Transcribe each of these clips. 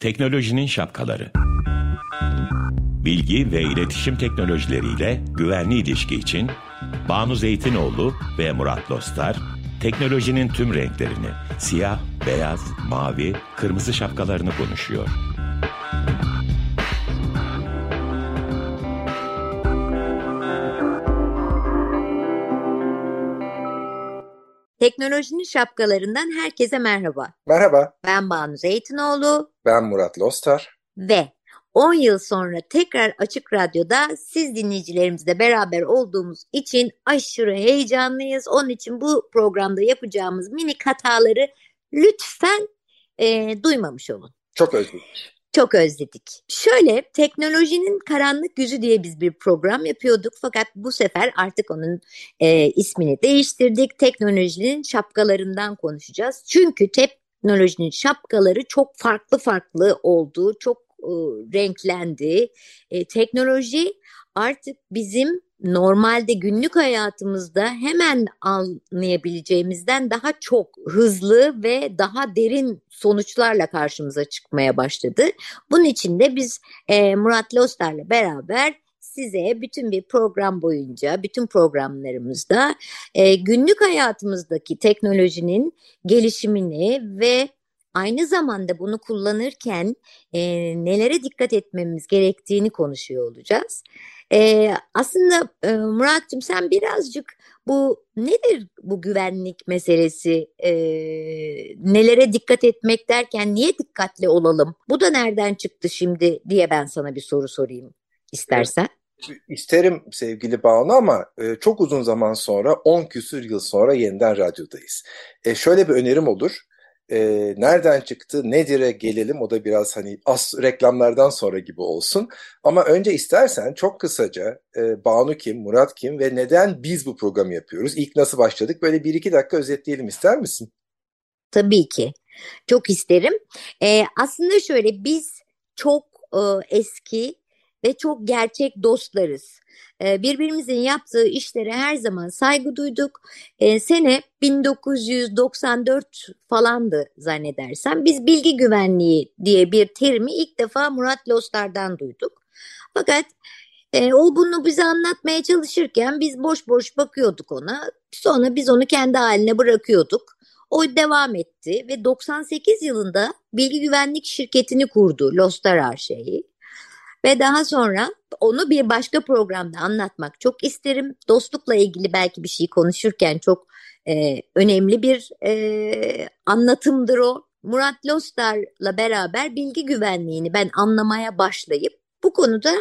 Teknolojinin şapkaları. Bilgi ve iletişim teknolojileriyle güvenli ilişki için Banu Zeytinoğlu ve Murat Lostar teknolojinin tüm renklerini siyah, beyaz, mavi, kırmızı şapkalarını konuşuyor. Teknolojinin şapkalarından herkese merhaba. Merhaba. Ben Banu Zeytinoğlu. Ben Murat Lostar. Ve 10 yıl sonra tekrar Açık Radyo'da siz dinleyicilerimizle beraber olduğumuz için aşırı heyecanlıyız. Onun için bu programda yapacağımız minik hataları lütfen e, duymamış olun. Çok özledik. Çok özledik. Şöyle teknolojinin karanlık yüzü diye biz bir program yapıyorduk fakat bu sefer artık onun e, ismini değiştirdik. Teknolojinin şapkalarından konuşacağız. Çünkü teknolojinin şapkaları çok farklı farklı oldu, çok renklendi. E, teknoloji artık bizim normalde günlük hayatımızda hemen anlayabileceğimizden daha çok hızlı ve daha derin sonuçlarla karşımıza çıkmaya başladı. Bunun için de biz e, Murat Lostar'la beraber size bütün bir program boyunca, bütün programlarımızda e, günlük hayatımızdaki teknolojinin gelişimini ve aynı zamanda bunu kullanırken e, nelere dikkat etmemiz gerektiğini konuşuyor olacağız. E, aslında e, Murat'cığım sen birazcık bu nedir bu güvenlik meselesi? E, nelere dikkat etmek derken niye dikkatli olalım? Bu da nereden çıktı şimdi diye ben sana bir soru sorayım istersen. İsterim sevgili Banu ama e, çok uzun zaman sonra 10 küsür yıl sonra yeniden radyodayız. E, şöyle bir önerim olur e, nereden çıktı, nedir'e gelelim. O da biraz hani az reklamlardan sonra gibi olsun. Ama önce istersen çok kısaca e, Banu kim, Murat kim ve neden biz bu programı yapıyoruz? İlk nasıl başladık? Böyle bir iki dakika özetleyelim ister misin? Tabii ki. Çok isterim. E, aslında şöyle biz çok e, eski ve çok gerçek dostlarız. Birbirimizin yaptığı işlere her zaman saygı duyduk. Sene 1994 falandı zannedersem. Biz bilgi güvenliği diye bir terimi ilk defa Murat Lostar'dan duyduk. Fakat e, o bunu bize anlatmaya çalışırken biz boş boş bakıyorduk ona. Sonra biz onu kendi haline bırakıyorduk. O devam etti ve 98 yılında bilgi güvenlik şirketini kurdu Lostar Arşeyi. Ve daha sonra onu bir başka programda anlatmak çok isterim. Dostlukla ilgili belki bir şey konuşurken çok e, önemli bir e, anlatımdır o. Murat Lostar'la beraber bilgi güvenliğini ben anlamaya başlayıp bu konuda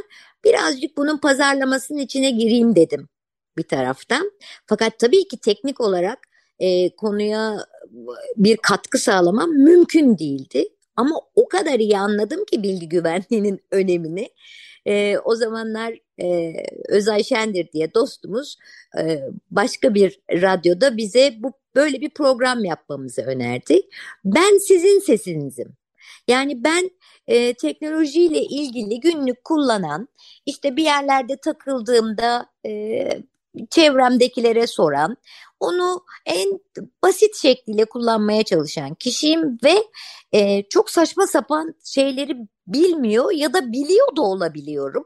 birazcık bunun pazarlamasının içine gireyim dedim bir taraftan. Fakat tabii ki teknik olarak e, konuya bir katkı sağlamam mümkün değildi. Ama o kadar iyi anladım ki bilgi güvenliğinin önemini. E, o zamanlar e, Özay Şendir diye dostumuz e, başka bir radyoda bize bu böyle bir program yapmamızı önerdi. Ben sizin sesinizim. Yani ben e, teknolojiyle ilgili günlük kullanan, işte bir yerlerde takıldığımda e, çevremdekilere soran, onu en basit şekliyle kullanmaya çalışan kişiyim ve e, çok saçma sapan şeyleri bilmiyor ya da biliyor da olabiliyorum.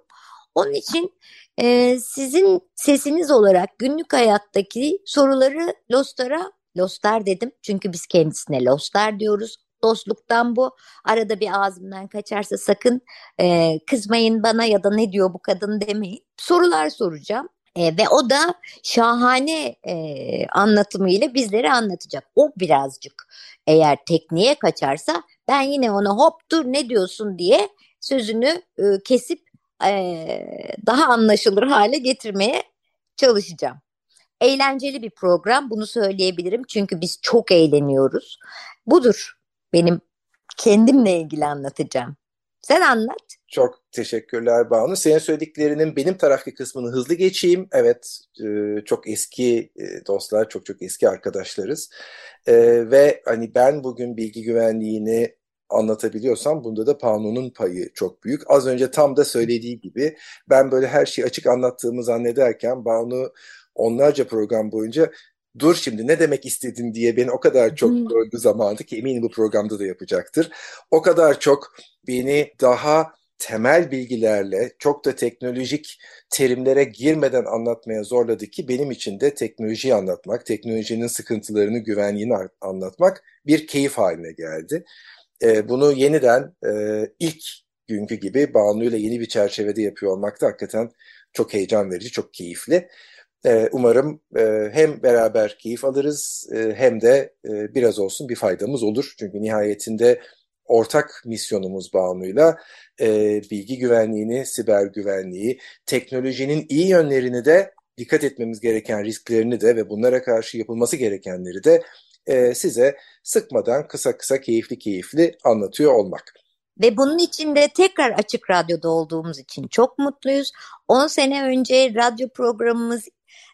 Onun için e, sizin sesiniz olarak günlük hayattaki soruları Lostar'a, Lostar dedim çünkü biz kendisine Lostar diyoruz. Dostluktan bu. Arada bir ağzımdan kaçarsa sakın e, kızmayın bana ya da ne diyor bu kadın demeyin. Sorular soracağım. E, ve o da şahane e, anlatımıyla bizlere anlatacak. O birazcık eğer tekniğe kaçarsa ben yine ona hop dur ne diyorsun diye sözünü e, kesip e, daha anlaşılır hale getirmeye çalışacağım. Eğlenceli bir program bunu söyleyebilirim çünkü biz çok eğleniyoruz. Budur benim kendimle ilgili anlatacağım. Sen anlat. Çok teşekkürler Banu. Senin söylediklerinin benim taraftaki kısmını hızlı geçeyim. Evet, e, çok eski e, dostlar, çok çok eski arkadaşlarız. E, ve hani ben bugün bilgi güvenliğini anlatabiliyorsam bunda da Panu'nun payı çok büyük. Az önce tam da söylediği gibi ben böyle her şeyi açık anlattığımı zannederken Banu onlarca program boyunca dur şimdi ne demek istedin diye beni o kadar çok hmm. gördü zamanında ki eminim bu programda da yapacaktır. O kadar çok beni daha temel bilgilerle çok da teknolojik terimlere girmeden anlatmaya zorladı ki benim için de teknolojiyi anlatmak, teknolojinin sıkıntılarını, güvenliğini anlatmak bir keyif haline geldi. E, bunu yeniden e, ilk günkü gibi Banu ile yeni bir çerçevede yapıyor olmak da hakikaten çok heyecan verici, çok keyifli. E, umarım e, hem beraber keyif alırız e, hem de e, biraz olsun bir faydamız olur. Çünkü nihayetinde ortak misyonumuz e, bilgi güvenliğini, siber güvenliği, teknolojinin iyi yönlerini de dikkat etmemiz gereken risklerini de ve bunlara karşı yapılması gerekenleri de size sıkmadan kısa kısa keyifli keyifli anlatıyor olmak. Ve bunun için de tekrar Açık Radyo'da olduğumuz için çok mutluyuz. 10 sene önce radyo programımız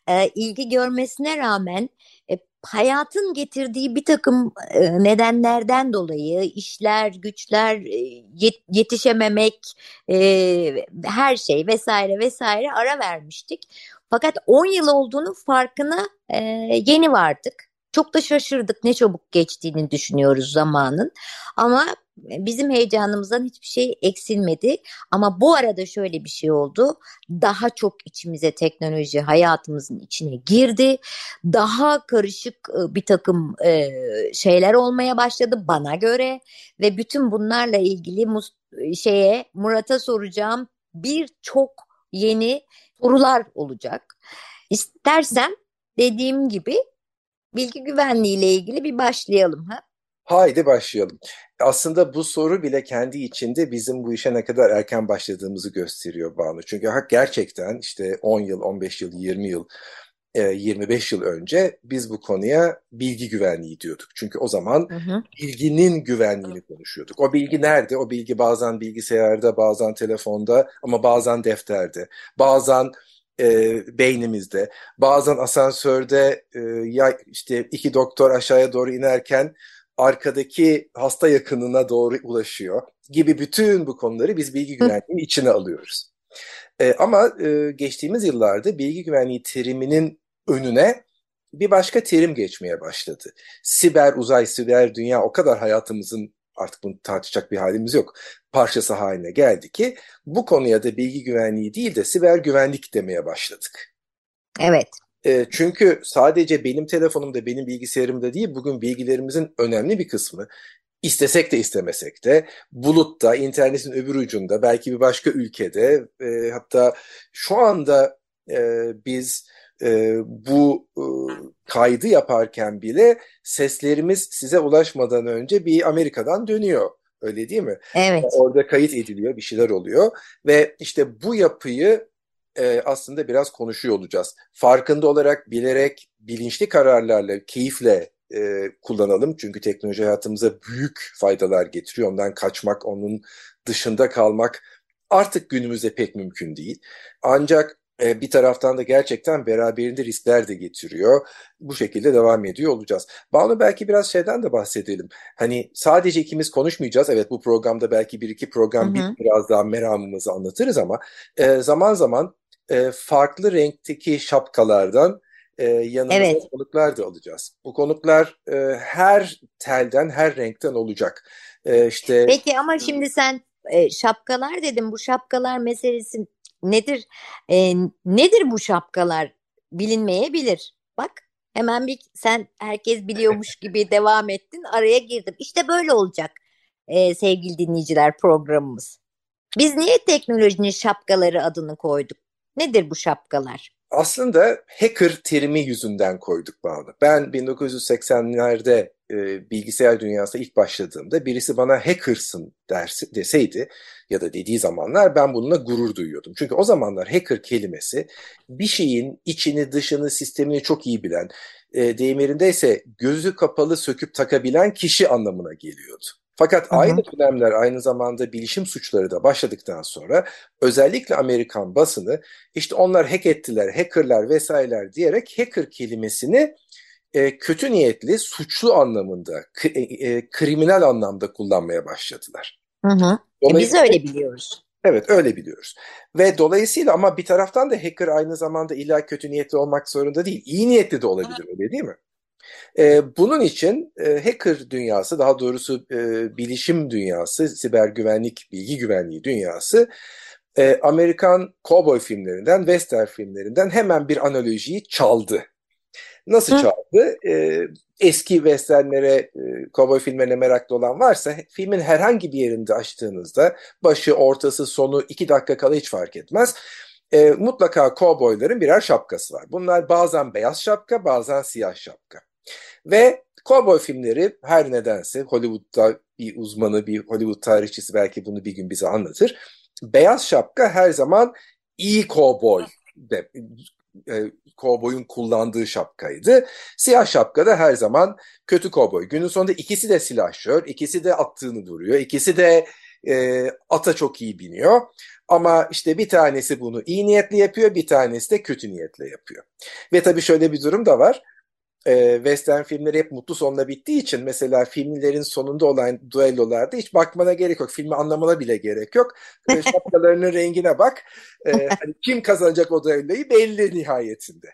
e, ilgi görmesine rağmen e, hayatın getirdiği bir takım e, nedenlerden dolayı işler, güçler, e, yet, yetişememek, e, her şey vesaire vesaire ara vermiştik. Fakat 10 yıl olduğunu farkına e, yeni vardık. Çok da şaşırdık ne çabuk geçtiğini düşünüyoruz zamanın. Ama bizim heyecanımızdan hiçbir şey eksilmedi. Ama bu arada şöyle bir şey oldu. Daha çok içimize teknoloji hayatımızın içine girdi. Daha karışık e, bir takım e, şeyler olmaya başladı bana göre. Ve bütün bunlarla ilgili şeye Murat'a soracağım birçok yeni sorular olacak. İstersen dediğim gibi bilgi güvenliği ile ilgili bir başlayalım. Ha? Haydi başlayalım. Aslında bu soru bile kendi içinde bizim bu işe ne kadar erken başladığımızı gösteriyor Banu. Çünkü hak gerçekten işte 10 yıl, 15 yıl, 20 yıl 25 e, yıl önce biz bu konuya bilgi güvenliği diyorduk. Çünkü o zaman hı hı. bilginin güvenliğini konuşuyorduk. O bilgi nerede? O bilgi bazen bilgisayarda, bazen telefonda ama bazen defterde, bazen e, beynimizde. Bazen asansörde e, ya işte iki doktor aşağıya doğru inerken arkadaki hasta yakınına doğru ulaşıyor gibi bütün bu konuları biz bilgi güvenliğinin içine alıyoruz. E, ama e, geçtiğimiz yıllarda bilgi güvenliği teriminin önüne bir başka terim geçmeye başladı. Siber uzay, siber dünya o kadar hayatımızın artık bunu tartışacak bir halimiz yok. Parçası haline geldi ki bu konuya da bilgi güvenliği değil de siber güvenlik demeye başladık. Evet. E, çünkü sadece benim telefonumda, benim bilgisayarımda değil, bugün bilgilerimizin önemli bir kısmı istesek de istemesek de bulutta, internetin öbür ucunda, belki bir başka ülkede, e, hatta şu anda e, biz e, bu e, kaydı yaparken bile seslerimiz size ulaşmadan önce bir Amerika'dan dönüyor. Öyle değil mi? Evet. Orada kayıt ediliyor, bir şeyler oluyor ve işte bu yapıyı e, aslında biraz konuşuyor olacağız. Farkında olarak, bilerek, bilinçli kararlarla, keyifle e, kullanalım. Çünkü teknoloji hayatımıza büyük faydalar getiriyor. Ondan kaçmak, onun dışında kalmak artık günümüzde pek mümkün değil. Ancak e, bir taraftan da gerçekten beraberinde riskler de getiriyor. Bu şekilde devam ediyor olacağız. Banu belki biraz şeyden de bahsedelim. Hani sadece ikimiz konuşmayacağız. Evet bu programda belki bir iki program hı hı. Bir, biraz daha meramımızı anlatırız ama e, zaman zaman e, farklı renkteki şapkalardan e, yanımıza evet. konuklar da alacağız. Bu konuklar e, her telden, her renkten olacak. E, işte. Peki ama şimdi sen e, şapkalar dedim. Bu şapkalar meselesi nedir? E, nedir bu şapkalar? Bilinmeyebilir. Bak hemen bir sen herkes biliyormuş gibi devam ettin. Araya girdim. İşte böyle olacak e, sevgili dinleyiciler programımız. Biz niye teknolojinin şapkaları adını koyduk? Nedir bu şapkalar? Aslında hacker terimi yüzünden koyduk bağlı. Ben 1980'lerde e, bilgisayar dünyasına ilk başladığımda birisi bana hackersın dersi, deseydi ya da dediği zamanlar ben bununla gurur duyuyordum. Çünkü o zamanlar hacker kelimesi bir şeyin içini, dışını, sistemini çok iyi bilen, e, deyimlerinde ise gözü kapalı söküp takabilen kişi anlamına geliyordu. Fakat Hı-hı. aynı dönemler aynı zamanda bilişim suçları da başladıktan sonra özellikle Amerikan basını işte onlar hack ettiler, hackerlar vesaireler diyerek hacker kelimesini e, kötü niyetli, suçlu anlamında, e, e, kriminal anlamda kullanmaya başladılar. Hı hı. E biz öyle biliyoruz. Evet öyle biliyoruz. Ve dolayısıyla ama bir taraftan da hacker aynı zamanda illa kötü niyetli olmak zorunda değil. İyi niyetli de olabilir öyle değil mi? Ee, bunun için e, hacker dünyası daha doğrusu e, bilişim dünyası, siber güvenlik, bilgi güvenliği dünyası e, Amerikan cowboy filmlerinden, western filmlerinden hemen bir analojiyi çaldı. Nasıl Hı. çaldı? E, eski westernlere, e, cowboy filmlerine meraklı olan varsa filmin herhangi bir yerinde açtığınızda başı, ortası, sonu iki dakika kala hiç fark etmez. E, mutlaka cowboyların birer şapkası var. Bunlar bazen beyaz şapka, bazen siyah şapka. Ve cowboy filmleri her nedense Hollywood'da bir uzmanı, bir Hollywood tarihçisi belki bunu bir gün bize anlatır. Beyaz şapka her zaman iyi cowboy de, e, kovboyun kullandığı şapkaydı. Siyah şapka da her zaman kötü kovboy. Günün sonunda ikisi de silahşör, ikisi de attığını vuruyor, ikisi de e, ata çok iyi biniyor. Ama işte bir tanesi bunu iyi niyetli yapıyor, bir tanesi de kötü niyetle yapıyor. Ve tabii şöyle bir durum da var e, western filmleri hep mutlu sonla bittiği için mesela filmlerin sonunda olan duellolarda hiç bakmana gerek yok. Filmi anlamana bile gerek yok. E, şapkalarının rengine bak. E, hani kim kazanacak o duelloyu belli nihayetinde.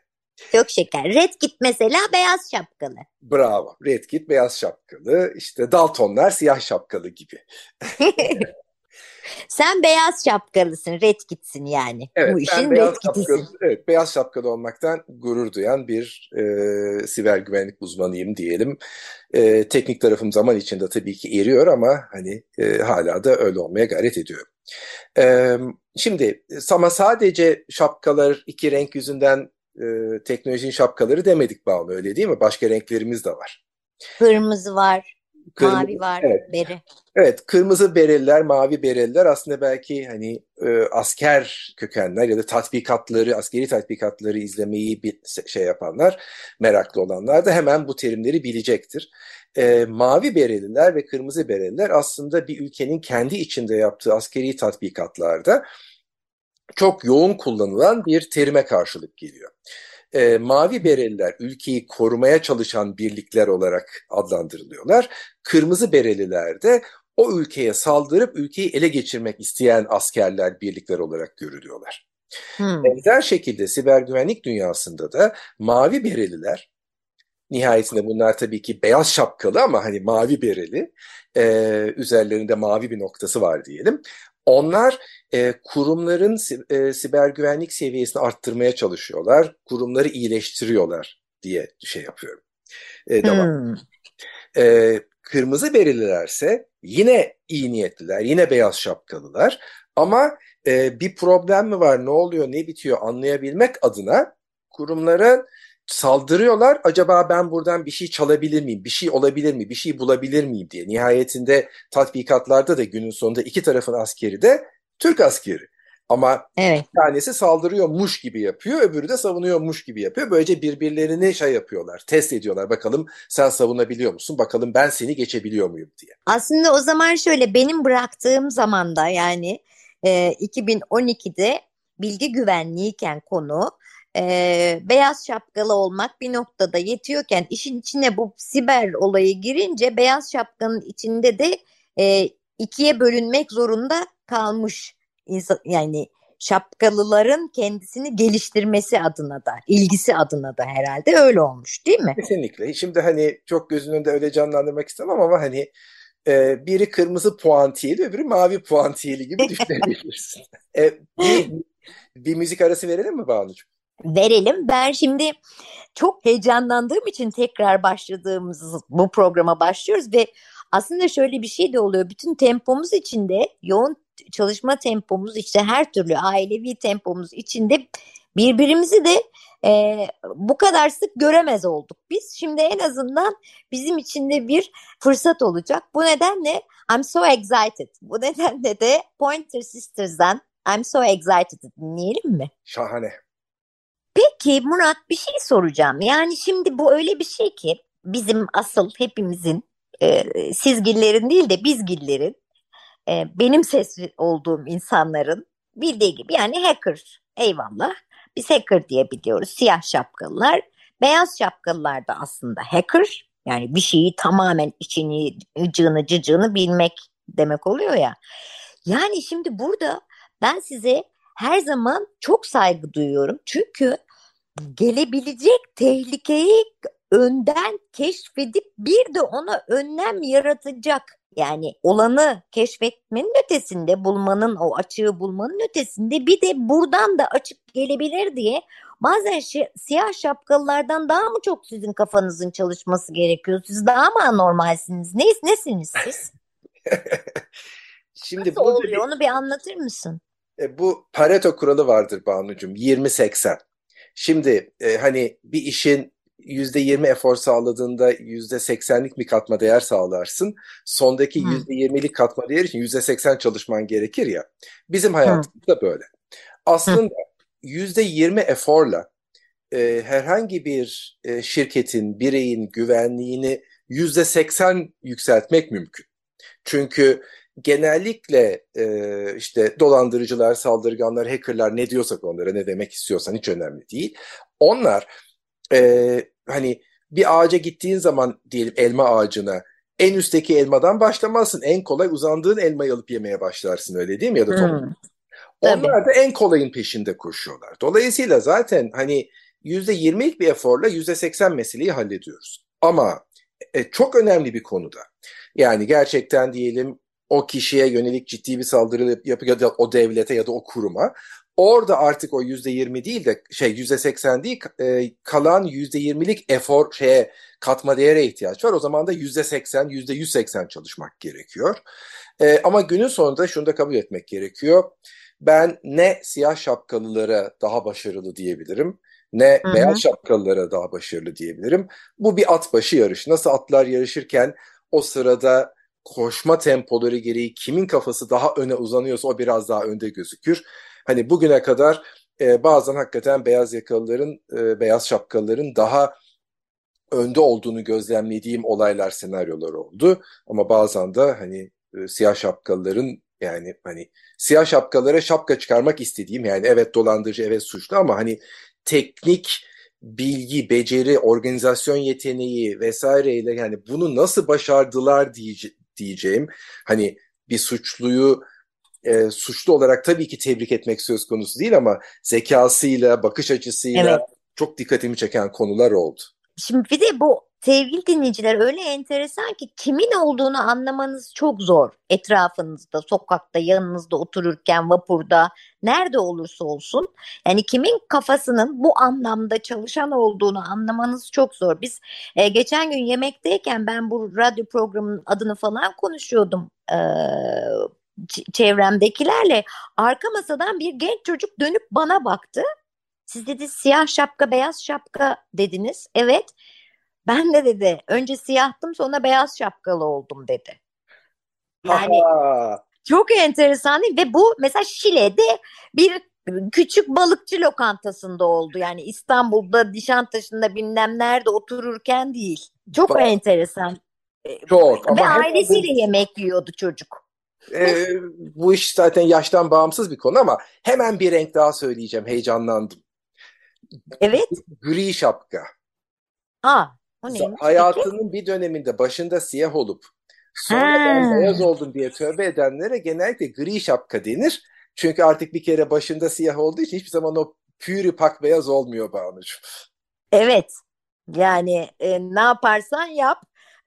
Çok şeker. Red Kit mesela beyaz şapkalı. Bravo. Red Kit beyaz şapkalı. İşte Daltonlar siyah şapkalı gibi. Sen beyaz şapkalısın, red kitsin yani. Evet, Bu işin beyaz şapkalı, evet, beyaz şapkalı olmaktan gurur duyan bir e, siber güvenlik uzmanıyım diyelim. E, teknik tarafım zaman içinde tabii ki eriyor ama hani e, hala da öyle olmaya gayret ediyorum. E, şimdi ama sadece şapkalar iki renk yüzünden e, teknolojinin şapkaları demedik Banu öyle değil mi? Başka renklerimiz de var. Kırmızı var, Kırmızı, mavi var, evet. beri. Evet, kırmızı bereliler, mavi bereliler aslında belki hani e, asker kökenler ya da tatbikatları, askeri tatbikatları izlemeyi bir şey yapanlar, meraklı olanlar da hemen bu terimleri bilecektir. E, mavi bereliler ve kırmızı bereliler aslında bir ülkenin kendi içinde yaptığı askeri tatbikatlarda çok yoğun kullanılan bir terime karşılık geliyor e, mavi bereliler ülkeyi korumaya çalışan birlikler olarak adlandırılıyorlar. Kırmızı bereliler de o ülkeye saldırıp ülkeyi ele geçirmek isteyen askerler, birlikler olarak görülüyorlar. Hmm. Benzer şekilde siber güvenlik dünyasında da mavi bereliler, nihayetinde bunlar tabii ki beyaz şapkalı ama hani mavi bereli, e, üzerlerinde mavi bir noktası var diyelim. Onlar e, kurumların e, siber güvenlik seviyesini arttırmaya çalışıyorlar, kurumları iyileştiriyorlar diye şey yapıyorum. E, devam. Hmm. E, kırmızı berililerse yine iyi niyetliler, yine beyaz şapkalılar ama e, bir problem mi var, ne oluyor, ne bitiyor anlayabilmek adına kurumlara saldırıyorlar. Acaba ben buradan bir şey çalabilir miyim, bir şey olabilir mi, bir şey bulabilir miyim diye. Nihayetinde tatbikatlarda da günün sonunda iki tarafın askeri de Türk askeri. Ama evet. bir tanesi saldırıyormuş gibi yapıyor, öbürü de savunuyormuş gibi yapıyor. Böylece birbirlerini şey yapıyorlar, test ediyorlar. Bakalım sen savunabiliyor musun? Bakalım ben seni geçebiliyor muyum diye. Aslında o zaman şöyle benim bıraktığım zamanda yani e, 2012'de bilgi güvenliğiyken konu e, beyaz şapkalı olmak bir noktada yetiyorken işin içine bu siber olayı girince beyaz şapkanın içinde de e, ikiye bölünmek zorunda kalmış insan yani şapkalıların kendisini geliştirmesi adına da, ilgisi adına da herhalde öyle olmuş değil mi? Kesinlikle. Şimdi hani çok gözünün önünde öyle canlandırmak istemem ama hani e, biri kırmızı puantiyeli öbürü mavi puantiyeli gibi düşünebilirsin. e, bir, bir müzik arası verelim mi Banucuğum? Verelim. Ben şimdi çok heyecanlandığım için tekrar başladığımız bu programa başlıyoruz ve aslında şöyle bir şey de oluyor. Bütün tempomuz içinde yoğun çalışma tempomuz işte her türlü ailevi tempomuz içinde birbirimizi de e, bu kadar sık göremez olduk biz. Şimdi en azından bizim için de bir fırsat olacak. Bu nedenle I'm so excited. Bu nedenle de Pointer Sisters'dan I'm so excited dinleyelim mi? Şahane. Peki Murat bir şey soracağım. Yani şimdi bu öyle bir şey ki bizim asıl hepimizin e, sizgillerin değil de bizgillerin e, benim ses olduğum insanların bildiği gibi yani hacker eyvallah biz hacker diye biliyoruz. Siyah şapkalılar beyaz şapkalılar da aslında hacker. Yani bir şeyi tamamen içini cığını cıcığını bilmek demek oluyor ya. Yani şimdi burada ben size her zaman çok saygı duyuyorum. Çünkü gelebilecek tehlikeyi önden keşfedip bir de ona önlem yaratacak yani olanı keşfetmenin ötesinde bulmanın o açığı bulmanın ötesinde bir de buradan da açık gelebilir diye bazen şey, siyah şapkalılardan daha mı çok sizin kafanızın çalışması gerekiyor? Siz daha mı anormalsiniz? Ne, nesiniz siz? Şimdi Nasıl oluyor bir, onu bir anlatır mısın? E, bu Pareto kuralı vardır Banucuğum 20-80. Şimdi e, hani bir işin %20 efor sağladığında %80'lik bir katma değer sağlarsın. Sondaki hmm. %20'lik katma değer için %80 çalışman gerekir ya. Bizim hayatımız da böyle. Aslında hmm. %20 eforla e, herhangi bir e, şirketin, bireyin güvenliğini %80 yükseltmek mümkün. Çünkü genellikle e, işte dolandırıcılar, saldırganlar, hackerlar ne diyorsak onlara ne demek istiyorsan hiç önemli değil. Onlar e, hani bir ağaca gittiğin zaman diyelim elma ağacına en üstteki elmadan başlamazsın. En kolay uzandığın elmayı alıp yemeye başlarsın öyle değil mi? Ya da hmm. Onlar da en kolayın peşinde koşuyorlar. Dolayısıyla zaten hani %20'lik bir eforla %80 meseleyi hallediyoruz. Ama e, çok önemli bir konuda. Yani gerçekten diyelim o kişiye yönelik ciddi bir saldırı yapıyor ya o devlete ya da o kuruma. Orada artık o yüzde yirmi değil de şey yüzde seksen değil e, kalan yüzde yirmilik efor şeye katma değere ihtiyaç var. O zaman da yüzde seksen yüzde yüz seksen çalışmak gerekiyor. E, ama günün sonunda şunu da kabul etmek gerekiyor. Ben ne siyah şapkalılara daha başarılı diyebilirim ne Hı-hı. beyaz şapkalılara daha başarılı diyebilirim. Bu bir at başı yarışı. Nasıl atlar yarışırken o sırada koşma tempoları gereği kimin kafası daha öne uzanıyorsa o biraz daha önde gözükür. Hani bugüne kadar e, bazen hakikaten beyaz yakalıların, e, beyaz şapkalıların daha önde olduğunu gözlemlediğim olaylar, senaryolar oldu. Ama bazen de hani e, siyah şapkalıların yani hani siyah şapkalara şapka çıkarmak istediğim yani evet dolandırıcı, evet suçlu ama hani teknik bilgi, beceri, organizasyon yeteneği vesaireyle yani bunu nasıl başardılar diye, diyeceğim. Hani bir suçluyu e, suçlu olarak tabii ki tebrik etmek söz konusu değil ama zekasıyla, bakış açısıyla evet. çok dikkatimi çeken konular oldu. Şimdi bir de bu sevgili dinleyiciler öyle enteresan ki kimin olduğunu anlamanız çok zor. Etrafınızda, sokakta, yanınızda otururken, vapurda, nerede olursa olsun. Yani kimin kafasının bu anlamda çalışan olduğunu anlamanız çok zor. Biz e, geçen gün yemekteyken ben bu radyo programının adını falan konuşuyordum. E, çevremdekilerle arka masadan bir genç çocuk dönüp bana baktı. Siz dedi siyah şapka beyaz şapka dediniz. Evet ben de dedi önce siyahtım sonra beyaz şapkalı oldum dedi. Yani çok enteresan değil ve bu mesela Şile'de bir küçük balıkçı lokantasında oldu. Yani İstanbul'da, Nişantaşı'nda bilmem nerede otururken değil. Çok Bak, enteresan. Çok. Ve ailesiyle hep... yemek yiyordu çocuk. Ee, bu iş zaten yaştan bağımsız bir konu ama hemen bir renk daha söyleyeceğim. Heyecanlandım. Evet. Gri şapka. Aa, o neymiş Hayatının peki? bir döneminde başında siyah olup sonra ben beyaz oldum diye tövbe edenlere genellikle gri şapka denir. Çünkü artık bir kere başında siyah olduğu için hiçbir zaman o pürü pak beyaz olmuyor Banucuğum. Evet. Yani e, ne yaparsan yap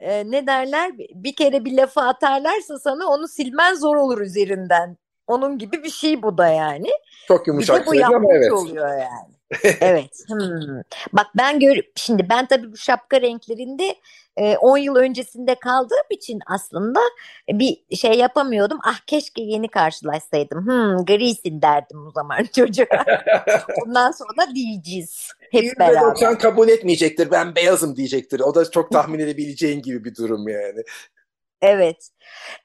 e, ne derler bir kere bir lafı atarlarsa sana onu silmen zor olur üzerinden. Onun gibi bir şey bu da yani. Çok yumuşak bir de bu ama evet. oluyor yani evet. Hmm. Bak ben gör şimdi ben tabii bu şapka renklerinde 10 e, yıl öncesinde kaldığım için aslında bir şey yapamıyordum. Ah keşke yeni karşılaşsaydım. Hmm, grisin derdim o zaman çocuğa. Bundan sonra diyeceğiz hep beraber. Sen kabul etmeyecektir. Ben beyazım diyecektir. O da çok tahmin edebileceğin gibi bir durum yani. Evet.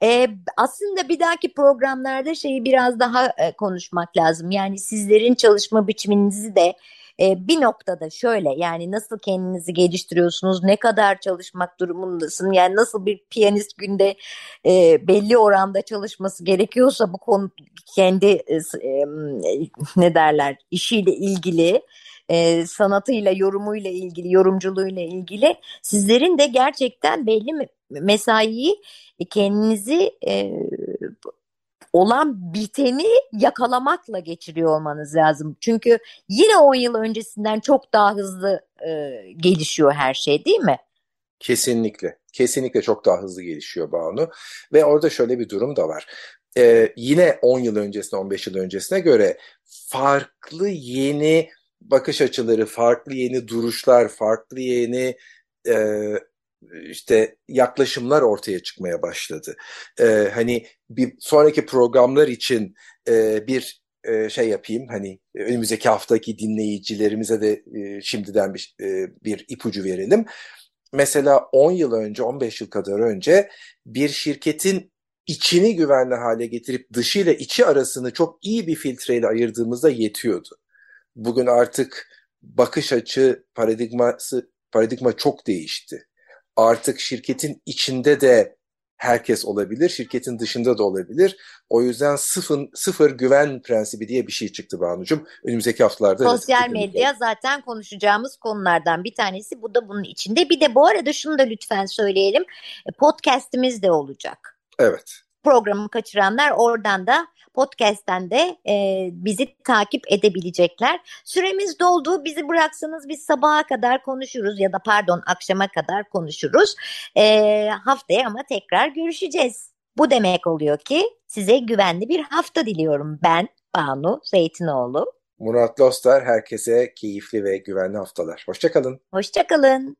Ee, aslında bir dahaki programlarda şeyi biraz daha e, konuşmak lazım. Yani sizlerin çalışma biçiminizi de e, bir noktada şöyle yani nasıl kendinizi geliştiriyorsunuz, ne kadar çalışmak durumundasın, yani nasıl bir piyanist günde e, belli oranda çalışması gerekiyorsa bu konu kendi e, e, ne derler işiyle ilgili e, sanatıyla, yorumuyla ilgili, yorumculuğuyla ilgili sizlerin de gerçekten belli mesaiyi kendinizi e, olan biteni yakalamakla geçiriyor olmanız lazım. Çünkü yine 10 yıl öncesinden çok daha hızlı e, gelişiyor her şey değil mi? Kesinlikle. Kesinlikle çok daha hızlı gelişiyor Banu. Ve orada şöyle bir durum da var. Ee, yine 10 yıl öncesine, 15 yıl öncesine göre farklı yeni bakış açıları, farklı yeni duruşlar, farklı yeni e, işte yaklaşımlar ortaya çıkmaya başladı. Ee, hani bir sonraki programlar için e, bir e, şey yapayım hani önümüzdeki haftaki dinleyicilerimize de e, şimdiden bir, e, bir ipucu verelim. Mesela 10 yıl önce, 15 yıl kadar önce bir şirketin içini güvenli hale getirip dışıyla içi arasını çok iyi bir filtreyle ayırdığımızda yetiyordu. Bugün artık bakış açı paradigması paradigma çok değişti. Artık şirketin içinde de herkes olabilir, şirketin dışında da olabilir. O yüzden sıfır, sıfır güven prensibi diye bir şey çıktı Banu'cum. Önümüzdeki haftalarda... Sosyal medya zaten konuşacağımız konulardan bir tanesi. Bu da bunun içinde. Bir de bu arada şunu da lütfen söyleyelim. Podcast'imiz de olacak. Evet. Programı kaçıranlar oradan da podcast'ten de e, bizi takip edebilecekler. Süremiz doldu. Bizi bıraksanız biz sabaha kadar konuşuruz ya da pardon akşama kadar konuşuruz. E, haftaya ama tekrar görüşeceğiz. Bu demek oluyor ki size güvenli bir hafta diliyorum ben Banu Zeytinoğlu. Murat Lostar herkese keyifli ve güvenli haftalar. Hoşçakalın. Hoşçakalın.